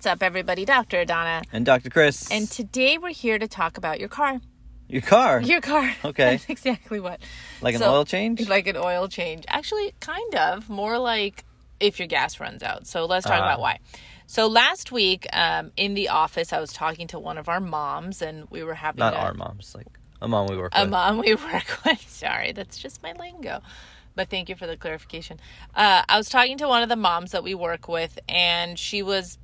What's up, everybody? Dr. Adana. And Dr. Chris. And today we're here to talk about your car. your car. Your car. Okay. That's exactly what. like an oil change? Like an oil change. Actually, kind of. More like if your gas runs out. So let's talk Ah. about why. So last week um, in the office, I was talking to one of our moms, and we were having Not a, our moms, like a mom we work a with. A mom we work with. Sorry, that's just my lingo. But thank you for the clarification. Uh, I was talking to one of the moms that we work with, and she was,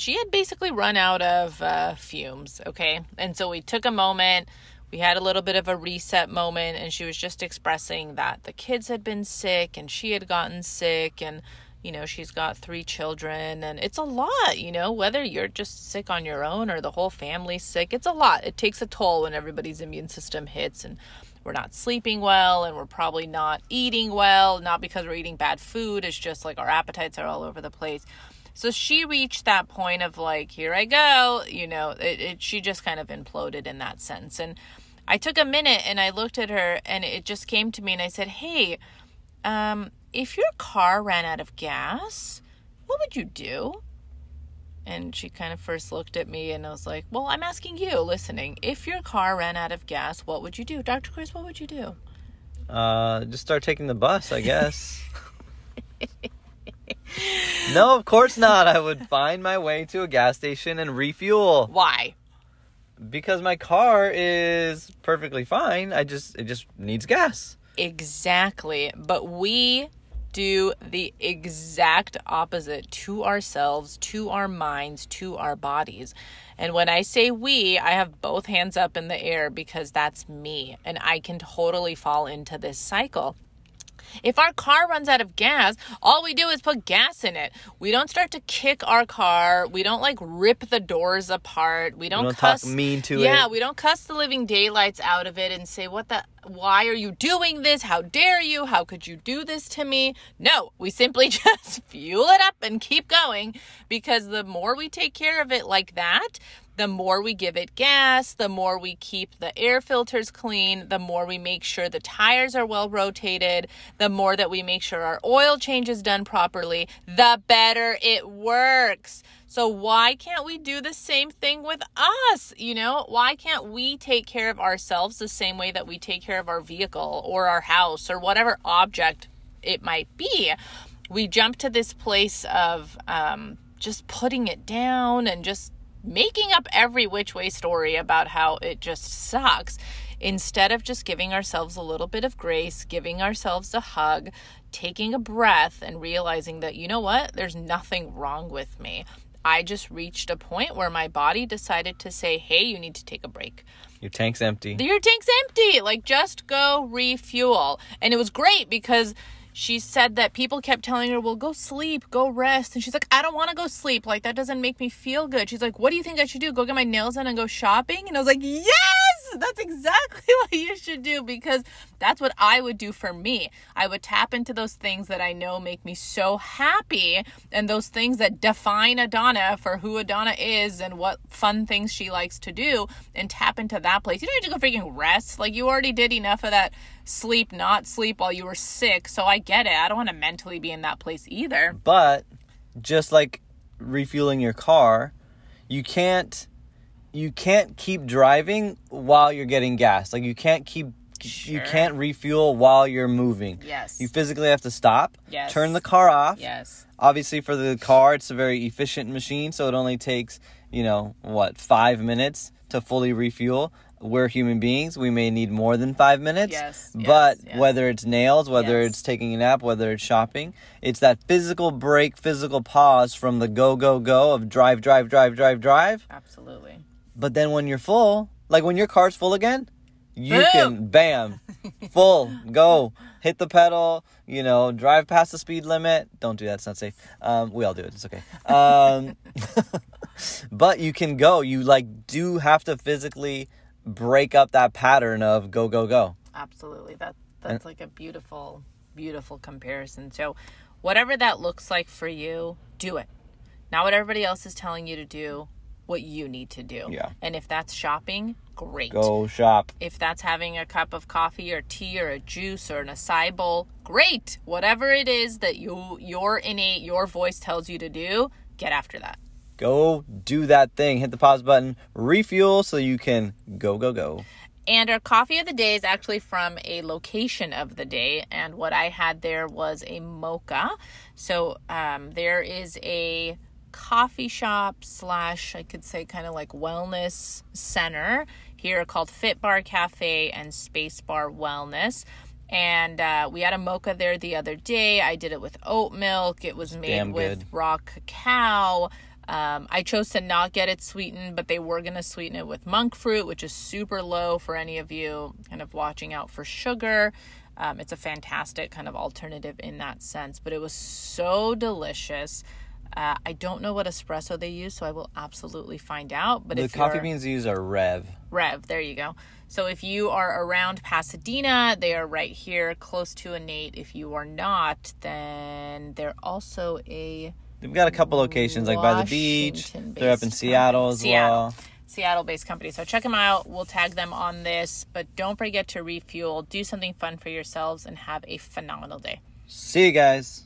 she had basically run out of uh, fumes. Okay. And so we took a moment. We had a little bit of a reset moment, and she was just expressing that the kids had been sick and she had gotten sick, and you know, she's got three children, and it's a lot, you know, whether you're just sick on your own or the whole family's sick, it's a lot. It takes a toll when everybody's immune system hits, and we're not sleeping well, and we're probably not eating well, not because we're eating bad food, it's just like our appetites are all over the place. So she reached that point of like, here I go, you know, it, it, she just kind of imploded in that sense. And I took a minute and I looked at her, and it just came to me, and I said, hey, um, if your car ran out of gas, what would you do? And she kind of first looked at me and I was like, Well, I'm asking you, listening. If your car ran out of gas, what would you do? Dr. Chris, what would you do? Uh, just start taking the bus, I guess. no, of course not. I would find my way to a gas station and refuel Why? because my car is perfectly fine. I just it just needs gas. Exactly. But we do the exact opposite to ourselves, to our minds, to our bodies. And when I say we, I have both hands up in the air because that's me. And I can totally fall into this cycle. If our car runs out of gas, all we do is put gas in it. We don't start to kick our car. We don't like rip the doors apart. We don't, don't cuss talk mean to yeah, it. Yeah, we don't cuss the living daylights out of it and say, What the why are you doing this? How dare you? How could you do this to me? No, we simply just fuel it up and keep going because the more we take care of it like that, the more we give it gas, the more we keep the air filters clean, the more we make sure the tires are well rotated, the more that we make sure our oil change is done properly, the better it works. So why can't we do the same thing with us? You know, why can't we take care of ourselves the same way that we take care of our vehicle or our house or whatever object it might be? We jump to this place of um, just putting it down and just making up every which way story about how it just sucks instead of just giving ourselves a little bit of grace, giving ourselves a hug, taking a breath, and realizing that, you know what, there's nothing wrong with me. I just reached a point where my body decided to say, hey, you need to take a break. Your tank's empty. Your tank's empty. Like, just go refuel. And it was great because she said that people kept telling her, well, go sleep, go rest. And she's like, I don't want to go sleep. Like, that doesn't make me feel good. She's like, what do you think I should do? Go get my nails done and go shopping? And I was like, that's exactly what you should do because that's what I would do for me. I would tap into those things that I know make me so happy and those things that define Adana for who Adana is and what fun things she likes to do and tap into that place. You don't need to go freaking rest. Like you already did enough of that sleep, not sleep while you were sick. So I get it. I don't want to mentally be in that place either. But just like refueling your car, you can't you can't keep driving while you're getting gas. Like you can't keep you can't refuel while you're moving. Yes. You physically have to stop, Yes. turn the car off. Yes. Obviously for the car it's a very efficient machine, so it only takes, you know, what, 5 minutes to fully refuel. We're human beings. We may need more than 5 minutes. Yes, But yes, yes. whether it's nails, whether Yes. it's taking a nap, whether it's shopping, it's that physical break, physical pause from the go go go of drive drive drive drive drive. Absolutely. But then when you're full, like when your car's full again, you Boom. can bam, full, go, hit the pedal, you know, drive past the speed limit. Don't do that, it's not safe. Um, we all do it, it's okay. Um, but you can go. You like do have to physically break up that pattern of go, go, go. Absolutely. That that's like a beautiful, beautiful comparison. So whatever that looks like for you, do it. Not what everybody else is telling you to do, what you need to do. Yeah. And if that's shopping, great. Go shop. If that's having a cup of coffee or tea or a juice or an acai bowl, great. Whatever it is that you your innate your voice tells you to do, get after that. go do that thing. Hit the pause button, refuel so you can go, go, go. And our coffee of the day is actually from a location of the day. And what I had there was a mocha. So um, there is a coffee shop slash, I could say, kind of like wellness center here called Fit Bar Cafe and Space Bar Wellness. And uh, we had a mocha there the other day. I did it with oat milk. It was made with raw cacao. Um, I chose to not get it sweetened, but they were going to sweeten it with monk fruit, which is super low for any of you kind of watching out for sugar. Um, it's a fantastic kind of alternative in that sense, but it was so delicious. Uh, I don't know what espresso they use, so I will absolutely find out. But The coffee beans used are Rev. Rev, there you go. So if you are around Pasadena, they are right here, close to Innate. If you are not, then they're also a They've got a couple locations like by the beach. They're up in Seattle as Seattle. well. Seattle based company. So check them out. We'll tag them on this, but don't forget to refuel, do something fun for yourselves, and have a phenomenal day. See you guys.